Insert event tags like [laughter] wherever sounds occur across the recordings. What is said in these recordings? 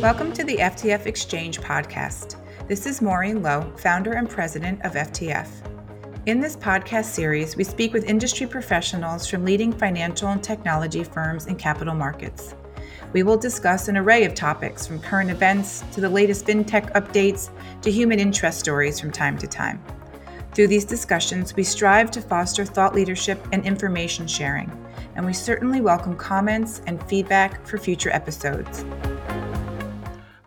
Welcome to the FTF Exchange podcast. This is Maureen Lowe, founder and president of FTF. In this podcast series, we speak with industry professionals from leading financial and technology firms and capital markets. We will discuss an array of topics from current events to the latest fintech updates to human interest stories from time to time. Through these discussions, we strive to foster thought leadership and information sharing, and we certainly welcome comments and feedback for future episodes.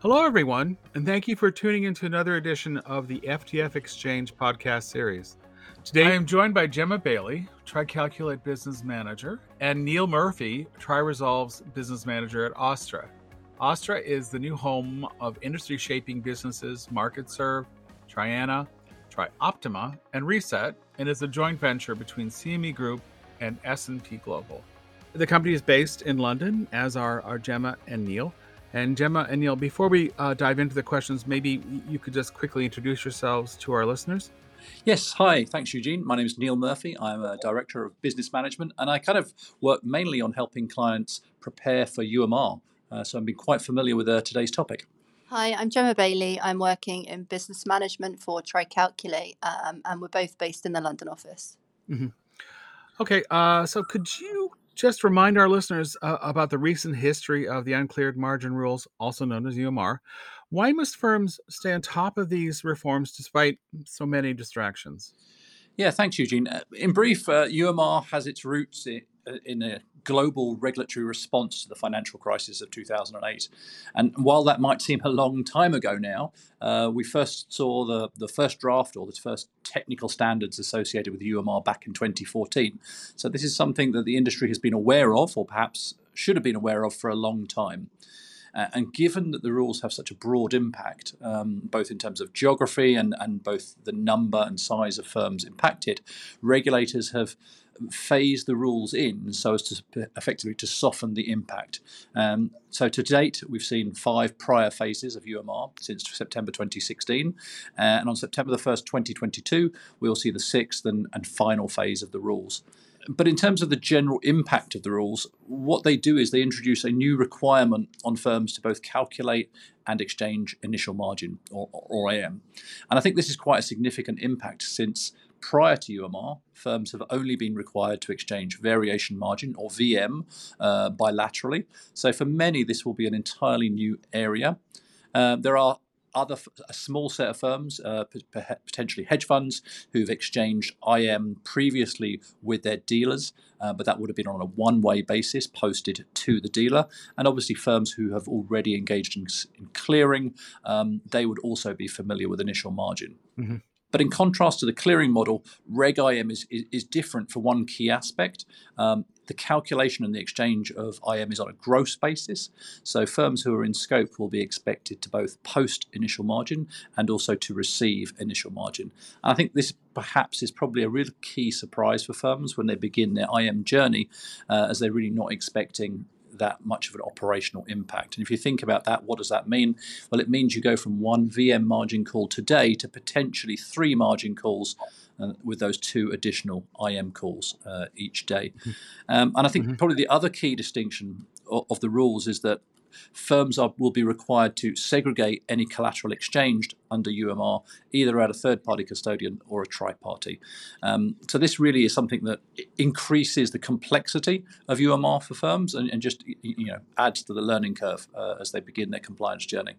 Hello, everyone, and thank you for tuning into another edition of the FTF Exchange podcast series. Today, I am joined by Gemma Bailey, TriCalculate Business Manager, and Neil Murphy, TriResolve's Business Manager at OSTTRA. OSTTRA is the new home of industry shaping businesses MarkitServ, Traiana, TriOptima, and Reset, and is a joint venture between CME Group and S&P Global. The company is based in London, as are, are Gemma and Neil. And Gemma and Neil, before we uh, dive into the questions, maybe you could just quickly introduce yourselves to our listeners. Yes, hi. Thanks, Eugene. My name is Neil Murphy. I'm a director of business management, and I kind of work mainly on helping clients prepare for UMR. Uh, so I've been quite familiar with uh, today's topic. Hi, I'm Gemma Bailey. I'm working in business management for TriCalculate, um, and we're both based in the London office. Mm-hmm. Okay, uh, so could you just remind our listeners uh, about the recent history of the uncleared margin rules, also known as UMR? Why must firms stay on top of these reforms despite so many distractions? Yeah, thanks, Eugene. Uh, in brief, uh, UMR has its roots in, a global regulatory response to the financial crisis of 2008. And while that might seem a long time ago now, uh, we first saw the, the first draft or the first technical standards associated with UMR back in 2014. So this is something that the industry has been aware of, or perhaps should have been aware of for a long time. Uh, and given that the rules have such a broad impact, um, both in terms of geography and, and both the number and size of firms impacted, regulators have phased the rules in so as to effectively to soften the impact. Um, so to date, we've seen five prior phases of UMR since September 2016, uh, and on September the 1st, 2022, we'll see the sixth and, and final phase of the rules. But in terms of the general impact of the rules, what they do is they introduce a new requirement on firms to both calculate and exchange initial margin, or, or IM. And I think this is quite a significant impact since prior to UMR, firms have only been required to exchange variation margin, or VM, uh, bilaterally. So for many, this will be an entirely new area. Uh, there are other a small set of firms, uh, potentially hedge funds, who've exchanged IM previously with their dealers, uh, but that would have been on a one-way basis, posted to the dealer. And obviously, firms who have already engaged in, in clearing, um, they would also be familiar with initial margin. Mm-hmm. But in contrast to the clearing model, Reg IM is, is, is different for one key aspect. Um, the calculation and the exchange of IM is on a gross basis. So firms who are in scope will be expected to both post initial margin and also to receive initial margin. And I think this perhaps is probably a real key surprise for firms when they begin their IM journey, uh, as they're really not expecting that much of an operational impact. And if you think about that, what does that mean? Well, it means you go from one VM margin call today to potentially three margin calls uh, with those two additional IM calls uh, each day. Mm-hmm. Um, and I think mm-hmm. probably the other key distinction of, of the rules is that firms are, will be required to segregate any collateral exchanged under UMR, either at a third party custodian or a tri party. Um, so, this really is something that increases the complexity of UMR for firms and, and just you know adds to the learning curve uh, as they begin their compliance journey.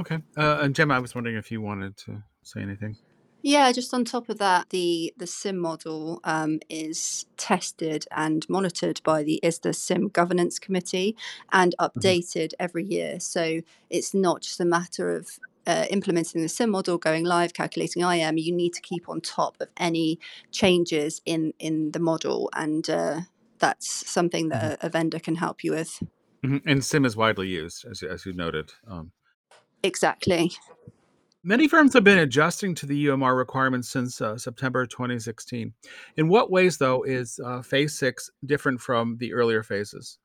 Okay. Uh, and Gemma, I was wondering if you wanted to say anything. Yeah, just on top of that, the the SIMM model um, is tested and monitored by the ISDA SIMM Governance Committee and mm-hmm. updated mm-hmm. every year. So it's not just a matter of uh, implementing the SIMM model, going live, calculating IM. You need to keep on top of any changes in in the model, and uh, that's something that mm-hmm. a, a, vendor can help you with. Mm-hmm. And SIMM is widely used, as as you noted. Um, exactly. Many firms have been adjusting to the UMR requirements since uh, September 2016. In what ways, though, is uh, phase six different from the earlier phases?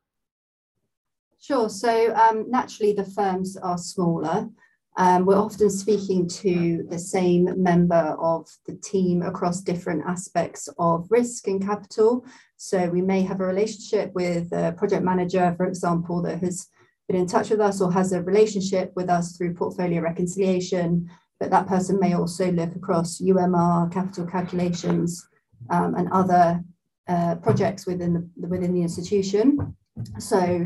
Sure. So, um, naturally, the firms are smaller. Um, we're often speaking to the same member of the team across different aspects of risk and capital. So, we may have a relationship with a project manager, for example, that has been in touch with us or has a relationship with us through portfolio reconciliation, but that person may also look across UMR, capital calculations, um, and other uh, projects within the within the institution. So,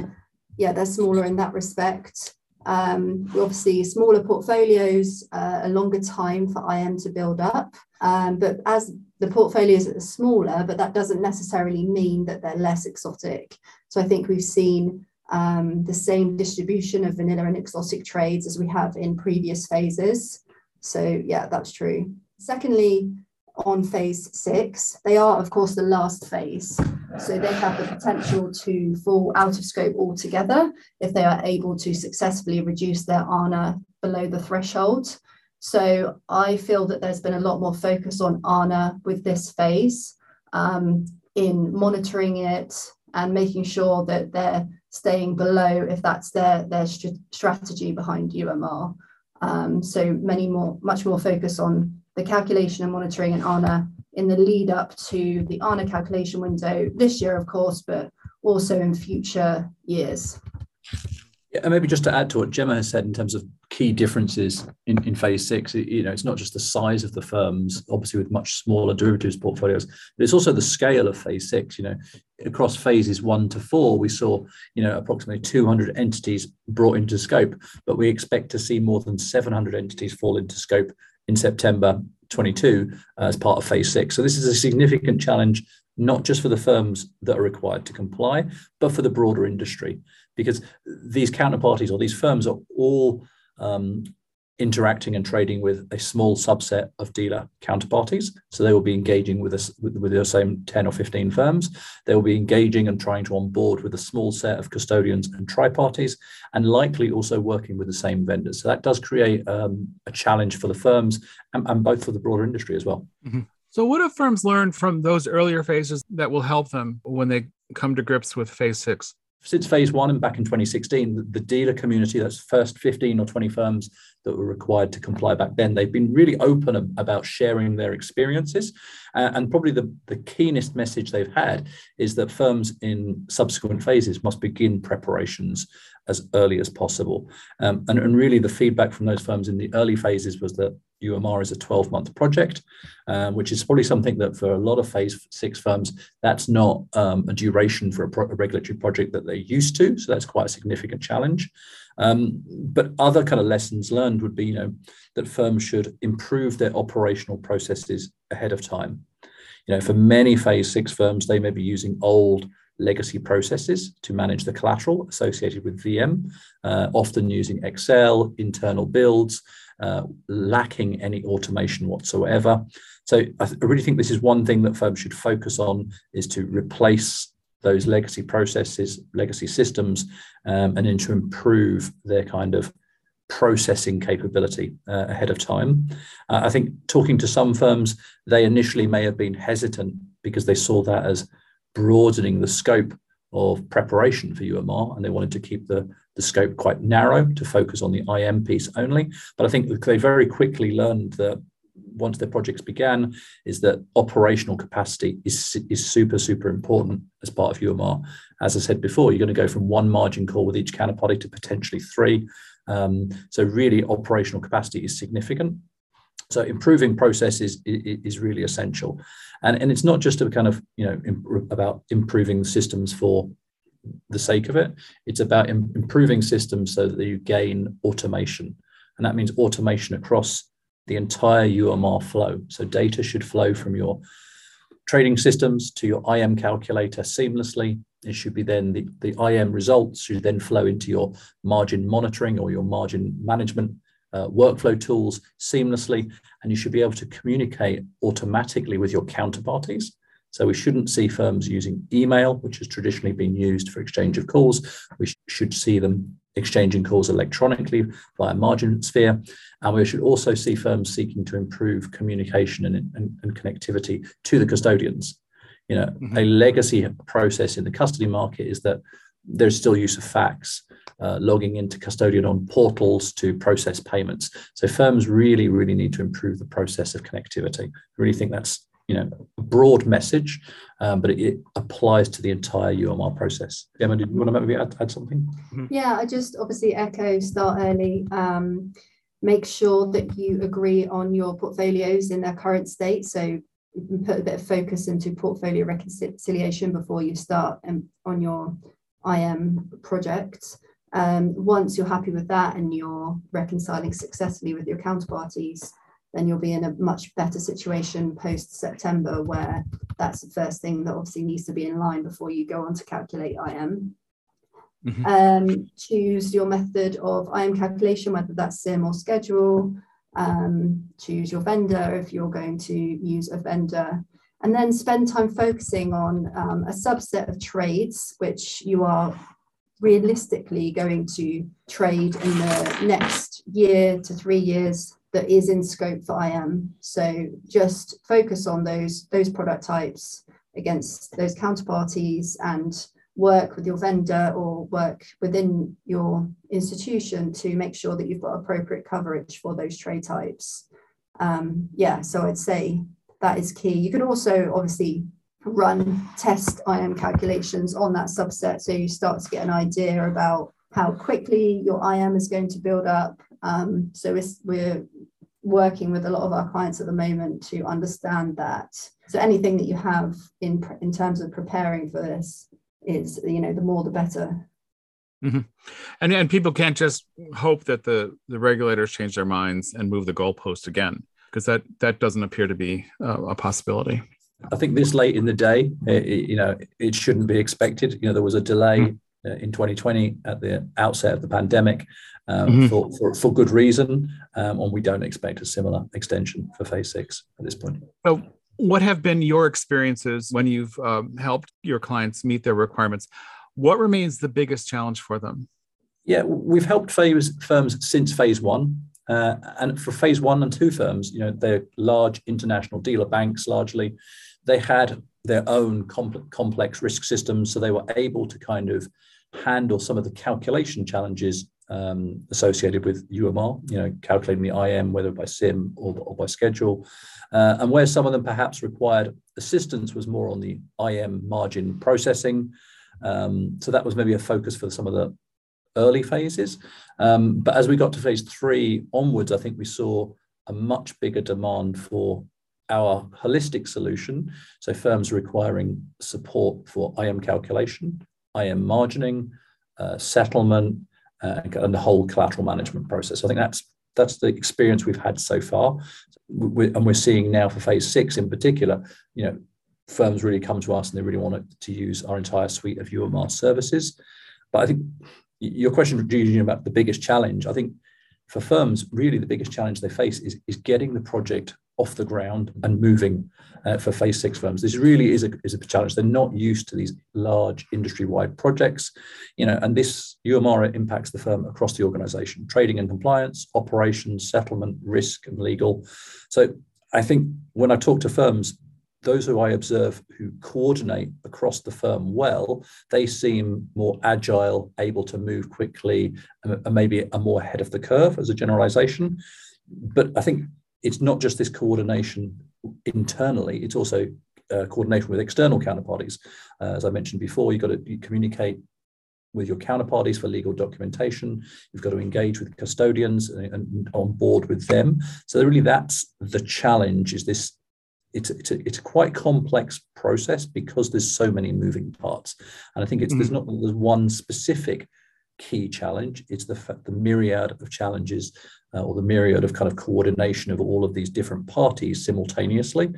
yeah, they're smaller in that respect. Um, obviously, smaller portfolios, uh, a longer time for IM to build up. Um, but as the portfolios are smaller, but that doesn't necessarily mean that they're less exotic. So I think we've seen um, the same distribution of vanilla and exotic trades as we have in previous phases. So yeah, that's true. Secondly, on phase six, they are of course the last phase. So they have the potential to fall out of scope altogether if they are able to successfully reduce their ANA below the threshold. So I feel that there's been a lot more focus on ANA with this phase um, in monitoring it and making sure that they're staying below if that's their, their st- strategy behind UMR. Um, so many more, much more focus on the calculation and monitoring and ANA in the lead up to the ANA calculation window this year, of course, but also in future years. Yeah, and maybe just to add to what Gemma has said in terms of key differences in, in phase six, you know, it's not just the size of the firms, obviously with much smaller derivatives portfolios, but it's also the scale of phase six. You know, across phases one to four, we saw, you know, approximately 200 entities brought into scope, but we expect to see more than 700 entities fall into scope in September 22 uh, as part of phase six. So this is a significant challenge not just for the firms that are required to comply, but for the broader industry, because these counterparties or these firms are all um, interacting and trading with a small subset of dealer counterparties. So they will be engaging with us with, with the same 10 or 15 firms. They will be engaging and trying to onboard with a small set of custodians and tri-parties, and likely also working with the same vendors. So that does create um, a challenge for the firms and, and, both for the broader industry as well. Mm-hmm. So, what have firms learned from those earlier phases that will help them when they come to grips with phase six? Since phase one and back in 2016, the dealer community, that's first 15 or 20 firms that were required to comply back then, they've been really open about sharing their experiences. And probably the, the keenest message they've had is that firms in subsequent phases must begin preparations as early as possible. Um, and, and really, the feedback from those firms in the early phases was that UMR is a 12 month project, um, which is probably something that for a lot of phase six firms, that's not um, a duration for a, pro- a, regulatory project that they're used to. So that's quite a significant challenge. Um, but other kind of lessons learned would be, you know, that firms should improve their operational processes ahead of time. You know, for many phase six firms, they may be using old legacy processes to manage the collateral associated with VM, uh, often using Excel, internal builds, uh, lacking any automation whatsoever. So I, th- I really think this is one thing that firms should focus on is to replace those legacy processes, legacy systems, um, and then to improve their kind of processing capability uh, ahead of time. Uh, I think talking to some firms, they initially may have been hesitant because they saw that as broadening the scope of preparation for UMR, and they wanted to keep the, the scope quite narrow to focus on the IM piece only. But I think they very quickly learned that once their projects began, is that operational capacity is, is super, super important as part of UMR. As I said before, you're going to go from one margin call with each counterparty to potentially three. Um, so really operational capacity is significant. So improving processes is, is really essential. And, and it's not just a kind of, you know, imp- about improving systems for the sake of it. It's about Im- improving systems so that you gain automation. And that means automation across the entire UMR flow. So data should flow from your trading systems to your IM calculator seamlessly. It should be then the, the IM results should then flow into your margin monitoring or your margin management uh, workflow tools seamlessly, and you should be able to communicate automatically with your counterparties. So we shouldn't see firms using email, which has traditionally been used for exchange of calls. We sh- should see them exchanging calls electronically via MarginSphere. And we should also see firms seeking to improve communication and, and, and connectivity to the custodians. You know, mm-hmm. a legacy process in the custody market is that there's still use of fax, uh, logging into custodian on portals to process payments. So firms really, really need to improve the process of connectivity. I really think that's you know a broad message, um, but it, it, applies to the entire UMR process. Gemma, did you want to maybe add, add something? Mm-hmm. Yeah, I just obviously echo start early. Um, make sure that you agree on your portfolios in their current state. So put a bit of focus into portfolio reconciliation before you start um, on your IM project. Um, once you're happy with that and you're reconciling successfully with your counterparties, then you'll be in a much better situation post September, where that's the first thing that obviously needs to be in line before you go on to calculate IM. Mm-hmm. Um, choose your method of IM calculation, whether that's SIMM or schedule. Um, choose your vendor if you're going to use a vendor. And then spend time focusing on um, a subset of trades which you are realistically going to trade in the next year to three years that is in scope for IM. So just focus on those those product types against those counterparties and work with your vendor or work within your institution to make sure that you've got appropriate coverage for those trade types. Um, yeah, so I'd say that is key. You can also obviously run test IM calculations on that subset so you start to get an idea about how quickly your IM is going to build up. Um, so we're working with a lot of our clients at the moment to understand that. So anything that you have in in terms of preparing for this is, you know, the more the better. Mm-hmm. And and people can't just hope that the the regulators change their minds and move the goalpost again because that that doesn't appear to be uh, a possibility. I think this late in the day, it, you know, it shouldn't be expected. You know, there was a delay mm-hmm. In 2020 at the outset of the pandemic um, mm-hmm. for, for, for good reason, um, and we don't expect a similar extension for phase six at this point. So, what have been your experiences when you've um, helped your clients meet their requirements? What remains the biggest challenge for them? Yeah, we've helped phase, firms since phase one. Uh, and for phase one and two firms, you know, they're large international dealer banks largely. They had their own complex risk systems, so they were able to kind of handle some of the calculation challenges um, associated with UMR, you know, calculating the IM, whether by SIMM or, or by schedule. Uh, and where some of them perhaps required assistance was more on the IM margin processing. Um, so that was maybe a focus for some of the early phases. Um, but as we got to phase three onwards, I think we saw a much bigger demand for our holistic solution. So firms requiring support for IM calculation, IM margining, uh, settlement, uh, and the whole collateral management process. I think that's that's the experience we've had so far, we and we're seeing now for phase six in particular. You know, firms really come to us and they really want to use our entire suite of UMR services. But I think your question, about the biggest challenge, I think for firms, really the biggest challenge they face is, is getting the project off the ground and moving uh, for phase six firms. This really is a, is a challenge. They're not used to these large industry-wide projects, you know, and this UMR impacts the firm across the organization, trading and compliance, operations, settlement, risk, and legal. So I think when I talk to firms, those who I observe who coordinate across the firm well, they seem more agile, able to move quickly, and maybe are more ahead of the curve as a generalization. But I think it's not just this coordination internally, it's also uh, coordination with external counterparties. Uh, as I mentioned before, you've got to communicate with your counterparties for legal documentation. You've got to engage with custodians and, and on board with them. So really, that's the challenge: is this it's it's a, it's a quite complex process because there's so many moving parts and i think it's mm. there's not there's one specific key challenge it's the the myriad of challenges uh, or the myriad of kind of coordination of all of these different parties simultaneously.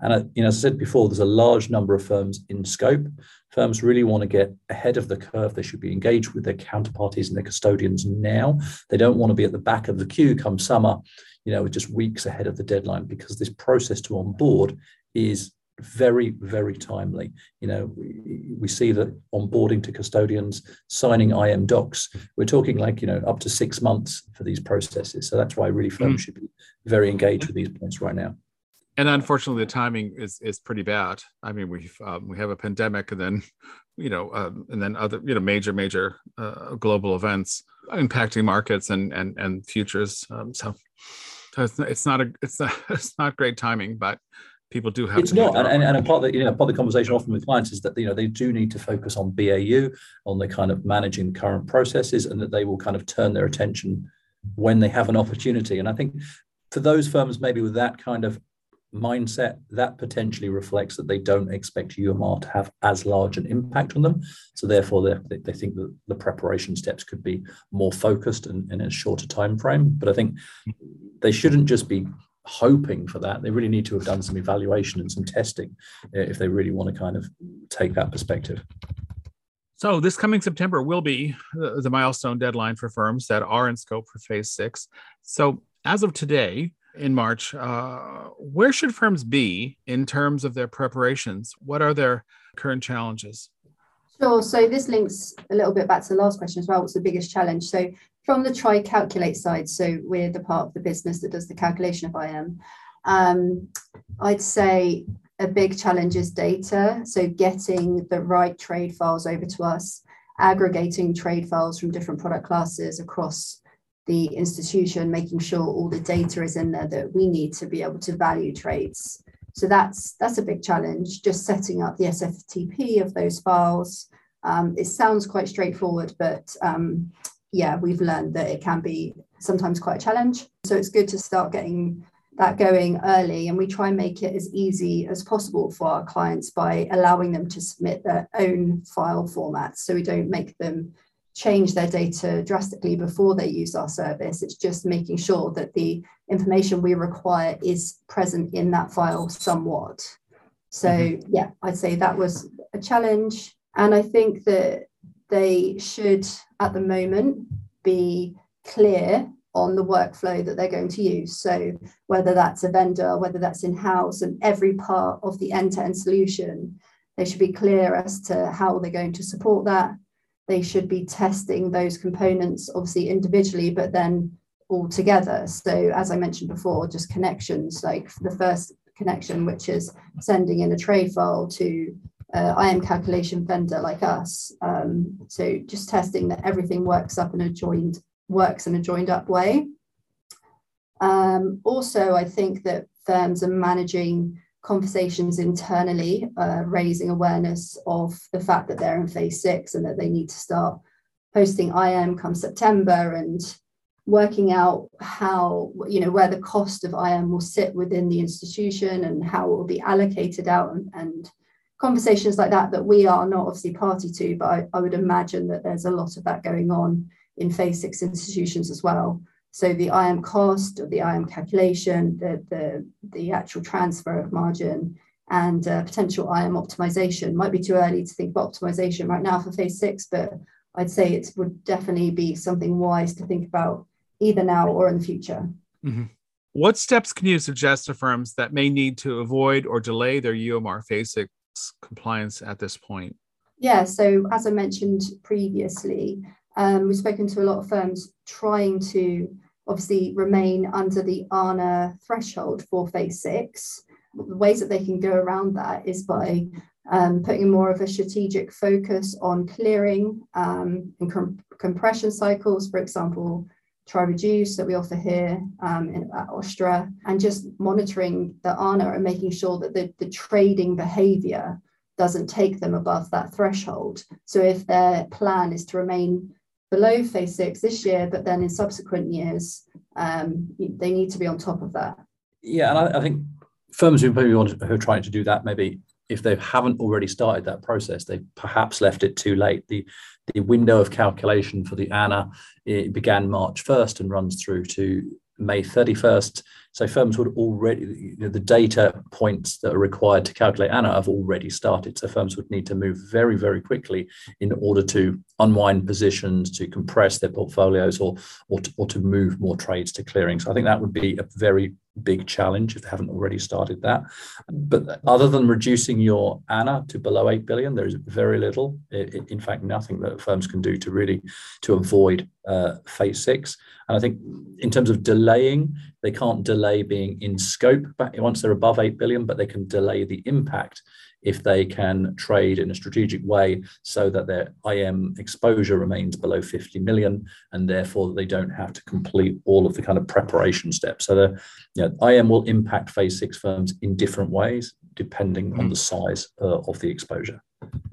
And uh, you know as i said before there's a large number of firms in scope. Firms really want to get ahead of the curve. They should be engaged with their counterparties and their custodians now. They don't want to be at the back of the queue come summer you know, just weeks ahead of the deadline because this process to onboard is very, very timely. You know, we, we see that onboarding to custodians, signing IM docs, we're talking like, you know, up to six months for these processes. So that's why really firms mm. should be very engaged with these points right now. And unfortunately, the timing is is pretty bad. I mean, we've um, we have a pandemic, and then you know, uh, and then other you know major major uh, global events impacting markets and and and futures. Um, so so it's not, it's not a it's not [laughs] it's not great timing, but people do have. It's not, and, and, and a part of the, you know part of the conversation often with clients is that you know they do need to focus on BAU, on the kind of managing current processes, and that they will kind of turn their attention when they have an opportunity. And I think for those firms, maybe with that kind of mindset, that potentially reflects that they don't expect UMR to have as large an impact on them. So therefore, they, they think that the preparation steps could be more focused and in a shorter time frame. But I think they shouldn't just be hoping for that. They really need to have done some evaluation and some testing uh, if they really want to kind of take that perspective. So this coming September will be the milestone deadline for firms that are in scope for phase six. So as of today, in March, uh, where should firms be in terms of their preparations? What are their current challenges? Sure. So this links a little bit back to the last question as well. What's the biggest challenge? So from the TriCalculate side, so we're the part of the business that does the calculation of IM. Um, I'd say a big challenge is data. So getting the right trade files over to us, aggregating trade files from different product classes across the institution, making sure all the data is in there that we need to be able to value trades. So that's that's a big challenge. Just setting up the SFTP of those files. Um, it sounds quite straightforward, but um, yeah, we've learned that it can be sometimes quite a challenge. So it's good to start getting that going early and we try and make it as easy as possible for our clients by allowing them to submit their own file formats so we don't make them change their data drastically before they use our service it's just making sure that the information we require is present in that file somewhat so mm-hmm. yeah i'd say that was a challenge and i think that they should, at the moment, be clear on the workflow that they're going to use. So, whether that's a vendor, whether that's in house, and every part of the end to end solution, they should be clear as to how they're going to support that. They should be testing those components, obviously individually, but then all together. So, as I mentioned before, just connections like the first connection, which is sending in a trade file to uh, IM calculation vendor like us. Um, so just testing that everything works up in a joined works in a joined up way. Um, also, I think that firms are managing conversations internally, uh, raising awareness of the fact that they're in phase six and that they need to start posting IM come September and working out how you know where the cost of IM will sit within the institution and how it will be allocated out and, and conversations like that that we are not obviously party to, but I, I would imagine that there's a lot of that going on in phase six institutions as well. So the IM cost or the IM calculation, the, the, the actual transfer of margin and uh, potential IM optimization. Might be too early to think about optimization right now for phase six, but I'd say it would definitely be something wise to think about either now or in the future. Mm-hmm. What steps can you suggest to firms that may need to avoid or delay their UMR phase six compliance at this point? Yeah, so as I mentioned previously, um, we've spoken to a lot of firms trying to obviously remain under the ARNA threshold for phase six. The ways that they can go around that is by um, putting more of a strategic focus on clearing um, and com- compression cycles, for example, TriReduce that we offer here um, in, at OSTTRA, and just monitoring the ANA and making sure that the, the trading behavior doesn't take them above that threshold. So if their plan is to remain below phase six this year, but then in subsequent years, um, they need to be on top of that. Yeah, and I, I think firms who maybe want to, who are trying to do that maybe if they haven't already started that process, they perhaps left it too late. The the window of calculation for the ANA it began March 1st and runs through to May 31st. So firms would already, you know, the data points that are required to calculate ANA have already started. So firms would need to move very, very quickly in order to unwind positions, to compress their portfolios, or or to, or to move more trades to clearing. So I think that would be a very big challenge if they haven't already started that. But other than reducing your ANA to below 8 billion, there is very little, in fact, nothing that firms can do to really to avoid uh, phase six. And I think in terms of delaying, they can't delay being in scope once they're above 8 billion, but they can delay the impact if they can trade in a strategic way so that their IM exposure remains below 50 million and therefore they don't have to complete all of the kind of preparation steps. So the you know, IM will impact phase six firms in different ways depending on the size uh, of the exposure.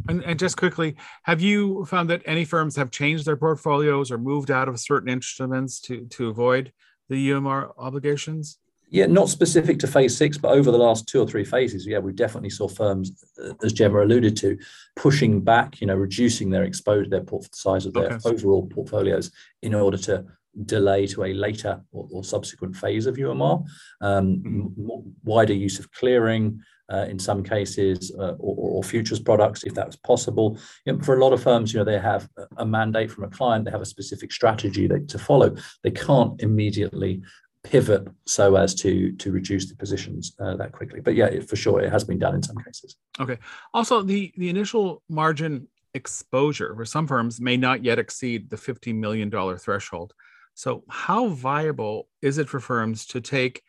And, and, just quickly, have you found that any firms have changed their portfolios or moved out of certain instruments to, to avoid the UMR obligations? Yeah, not specific to phase six, but over the last two or three phases, yeah, we definitely saw firms, uh, as Gemma alluded to, pushing back, you know, reducing their exposure, their port- size of their okay. overall portfolios in order to delay to a later or, or subsequent phase of UMR. Um, mm-hmm. wider use of clearing, uh, in some cases, uh, or, or, futures products, if that's possible. You know, for a lot of firms, you know, they have a mandate from a client, they have a specific strategy that, to follow. They can't immediately pivot so as to to reduce the positions uh, that quickly. But yeah, for sure, it has been done in some cases. Okay. Also, the the initial margin exposure for some firms may not yet exceed the $15 million threshold. So, how viable is it for firms to take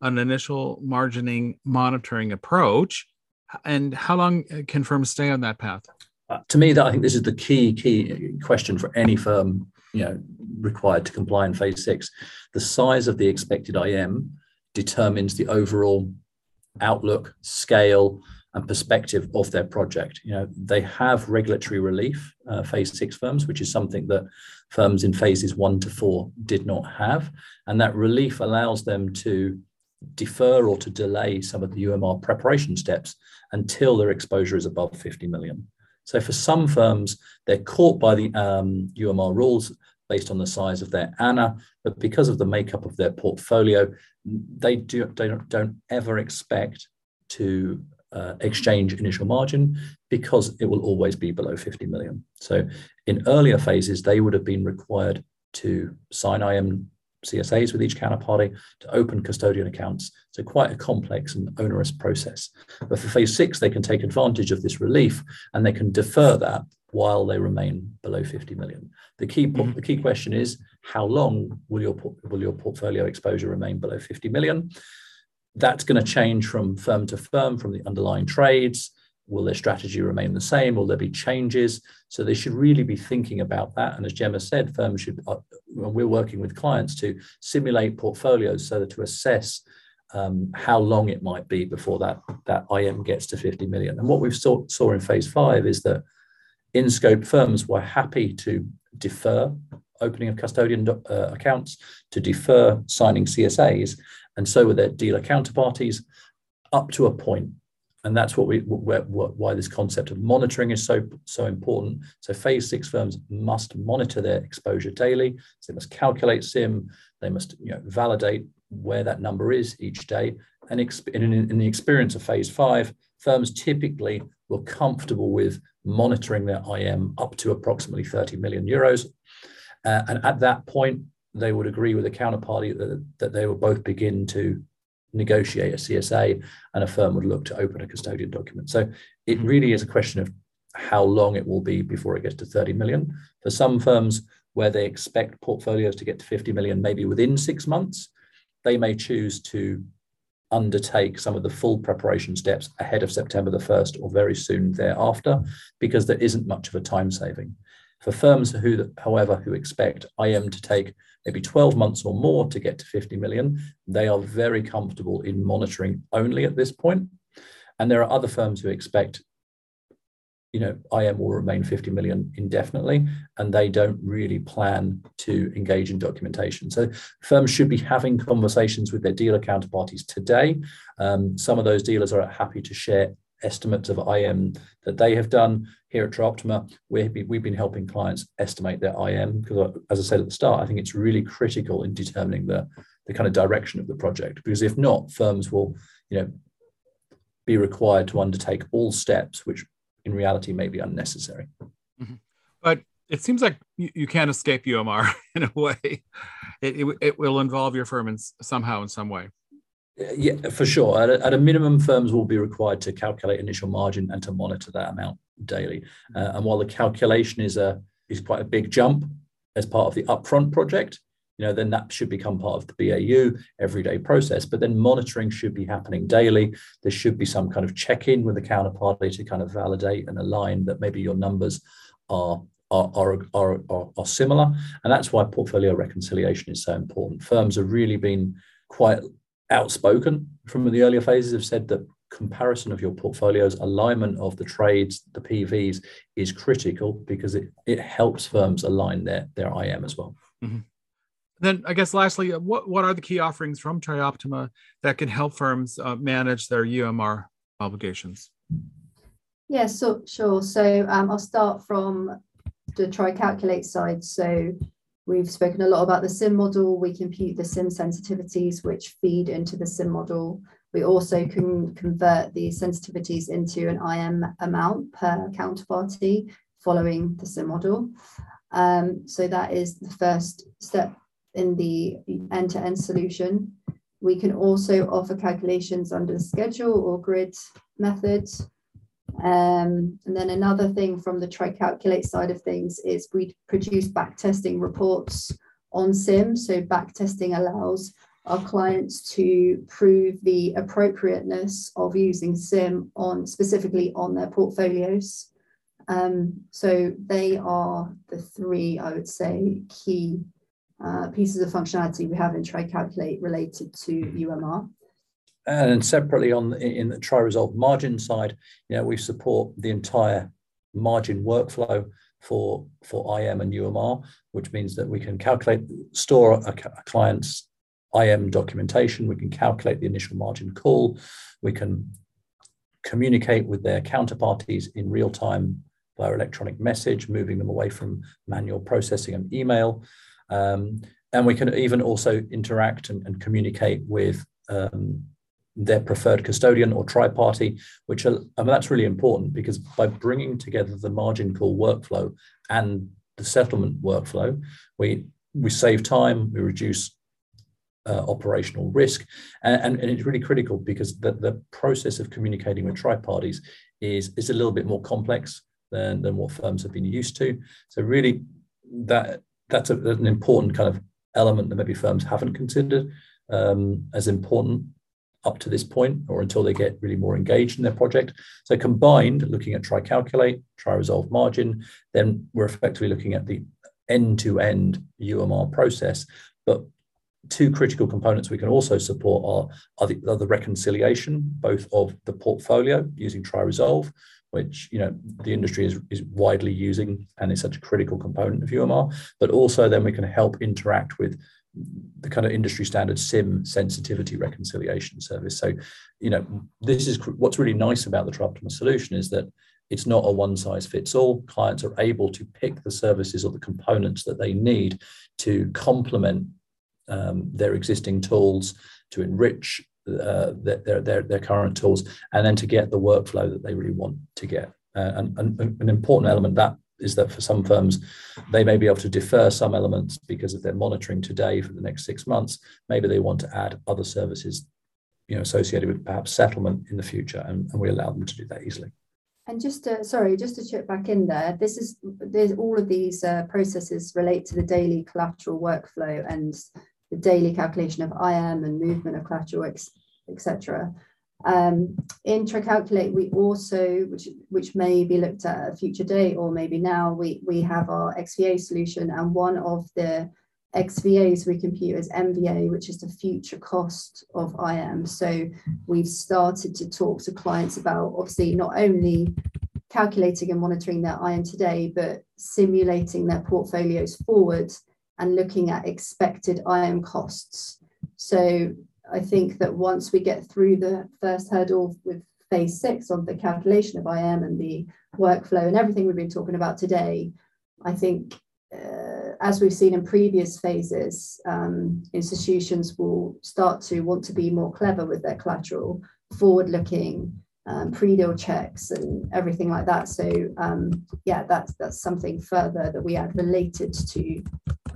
an initial margining monitoring approach? And how long can firms stay on that path? Uh, to me, that I think this is the key key question for any firm you know required to comply in phase six. The size of the expected IM determines the overall outlook, scale, and perspective of their project. You know, they have regulatory relief, uh, phase six firms, which is something that firms in phases one to four did not have. And that relief allows them to defer or to delay some of the UMR preparation steps until their exposure is above 50 million. So for some firms, they're caught by the um, UMR rules based on the size of their ANA, but because of the makeup of their portfolio, they do they don't, don't ever expect to uh, exchange initial margin because it will always be below 50 million. So in earlier phases, they would have been required to sign IM CSAs with each counterparty to open custodian accounts. So quite a complex and onerous process. But for phase six, they can take advantage of this relief and they can defer that while they remain below 50 million. The key mm-hmm. the key question is how long will your will your portfolio exposure remain below 50 million? That's going to change from firm to firm, from the underlying trades, Will their strategy remain the same? Will there be changes? So they should really be thinking about that. And as Gemma said, firms should, uh, we're working with clients to simulate portfolios so that to assess um, how long it might be before that, that IM gets to 50 million. And what we saw, saw in phase five is that in scope firms were happy to defer opening of custodian uh, accounts, to defer signing CSAs, and so were their dealer counterparties up to a point and that's what we why this concept of monitoring is so so important. So phase six firms must monitor their exposure daily. So they must calculate SIMM they must you know validate where that number is each day. And in, in the experience of phase five firms typically were comfortable with monitoring their im up to approximately 30 million euros. Uh, and at that point they would agree with the counterparty that, that they will both begin to negotiate a CSA and a firm would look to open a custodian document. So it mm-hmm. really is a question of how long it will be before it gets to 30 million. For some firms where they expect portfolios to get to 50 million maybe within six months, they may choose to undertake some of the full preparation steps ahead of September the 1st or very soon thereafter, because there isn't much of a time saving. For firms who, however, who expect IM to take maybe 12 months or more to get to 50 million, they are very comfortable in monitoring only at this point. And there are other firms who expect, you know, IM will remain 50 million indefinitely, and they don't really plan to engage in documentation. So firms should be having conversations with their dealer counterparties today. Um, some of those dealers are happy to share estimates of IM that they have done here at TriOptima. We've been, we've been helping clients estimate their IM because, as I said at the start, I think it's really critical in determining the, the kind of direction of the project. Because if not, firms will, you know, be required to undertake all steps, which in reality may be unnecessary. Mm-hmm. But it seems like you, you, can't escape UMR [laughs] in a way. It, it, it will involve your firm in somehow in some way. Yeah, for sure. At a, at a, minimum, firms will be required to calculate initial margin and to monitor that amount daily. Uh, and while the calculation is a is quite a big jump as part of the upfront project, you know, then that should become part of the BAU everyday process. But then monitoring should be happening daily. There should be some kind of check-in with the counterparty to kind of validate and align that maybe your numbers are are, are, are, are, similar. And that's why portfolio reconciliation is so important. Firms have really been quite outspoken from the earlier phases, have said that comparison of your portfolios, alignment of the trades, the PVs is critical because it, it helps firms align their, their IM as well. Mm-hmm. Then, I guess, lastly, uh, what, what are the key offerings from TriOptima that can help firms uh, manage their UMR obligations? Yeah, so sure. So um, I'll start from the TriCalculate side. So we've spoken a lot about the SIMM model. We compute the SIMM sensitivities, which feed into the SIMM model. We also can convert the sensitivities into an IM amount per counterparty following the SIMM model. Um, so that is the first step in the end-to-end solution. We can also offer calculations under the schedule or grid methods. Um, and then another thing from the TriCalculate side of things is we produce backtesting reports on SIMM. So backtesting allows our clients to prove the appropriateness of using SIMM on specifically on their portfolios. Um, so they are the three, I would say, key uh, pieces of functionality we have in TriCalculate related to UMR. And separately on in the TriResolve margin side, you know, we support the entire margin workflow for for IM and UMR, which means that we can calculate, store a, a client's IM documentation, we can calculate the initial margin call, we can communicate with their counterparties in real time via electronic message, moving them away from manual processing and email. Um, and we can even also interact and, and communicate with um, their preferred custodian or tri-party, which are, I mean, that's really important because by bringing together the margin call workflow and the settlement workflow, we we save time, we reduce uh, operational risk, and, and, and, it's really critical because the, the process of communicating with tri-parties is is a little bit more complex than than what firms have been used to. So really, that that's a, an important kind of element that maybe firms haven't considered um, as important up to this point or until they get really more engaged in their project. So combined, looking at TriCalculate, try resolve margin, then we're effectively looking at the end-to-end UMR process. But two critical components we can also support are, are, the, are the reconciliation, both of the portfolio using TriResolve, which you know the industry is, is widely using and is such a critical component of UMR, but also then we can help interact with the kind of industry standard SIMM sensitivity reconciliation service. So you know this is what's really nice about the TriOptima solution is that it's not a one size fits all clients are able to pick the services or the components that they need to complement um, their existing tools to enrich uh, their, their, their current tools and then to get the workflow that they really want to get. Uh, and, and, an important element that is that for some firms, they may be able to defer some elements because if they're monitoring today for the next six months, maybe they want to add other services, you know, associated with perhaps settlement in the future, and, and we allow them to do that easily. And just to, sorry, just to chip back in there, this is there's all of these uh, processes relate to the daily collateral workflow and the daily calculation of IM and movement of collateral, etc. Um, in TriCalculate, we also, which which may be looked at a future date or maybe now, we we have our XVA solution, and one of the XVAs we compute as MVA, which is the future cost of IM. So we've started to talk to clients about obviously not only calculating and monitoring their IM today, but simulating their portfolios forward and looking at expected IM costs. So I think that once we get through the first hurdle with phase six of the calculation of IM and the workflow and everything we've been talking about today, I think uh, as we've seen in previous phases, um, institutions will start to want to be more clever with their collateral, forward-looking, um, pre-deal checks and everything like that. So um, yeah, that's that's something further that we add related to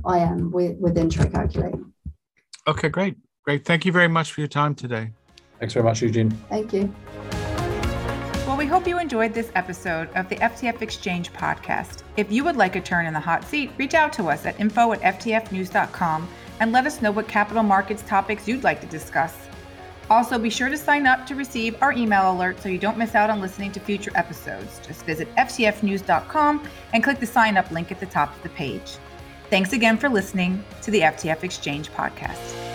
IM with, within TriCalculate. Okay, great. Great. Thank you very much for your time today. Thanks very much, Eugene. Thank you. Well, we hope you enjoyed this episode of the FTF Exchange podcast. If you would like a turn in the hot seat, reach out to us at info at ftfnews.com and let us know what capital markets topics you'd like to discuss. Also, be sure to sign up to receive our email alert so you don't miss out on listening to future episodes. Just visit ftfnews.com and click the sign up link at the top of the page. Thanks again for listening to the FTF Exchange podcast.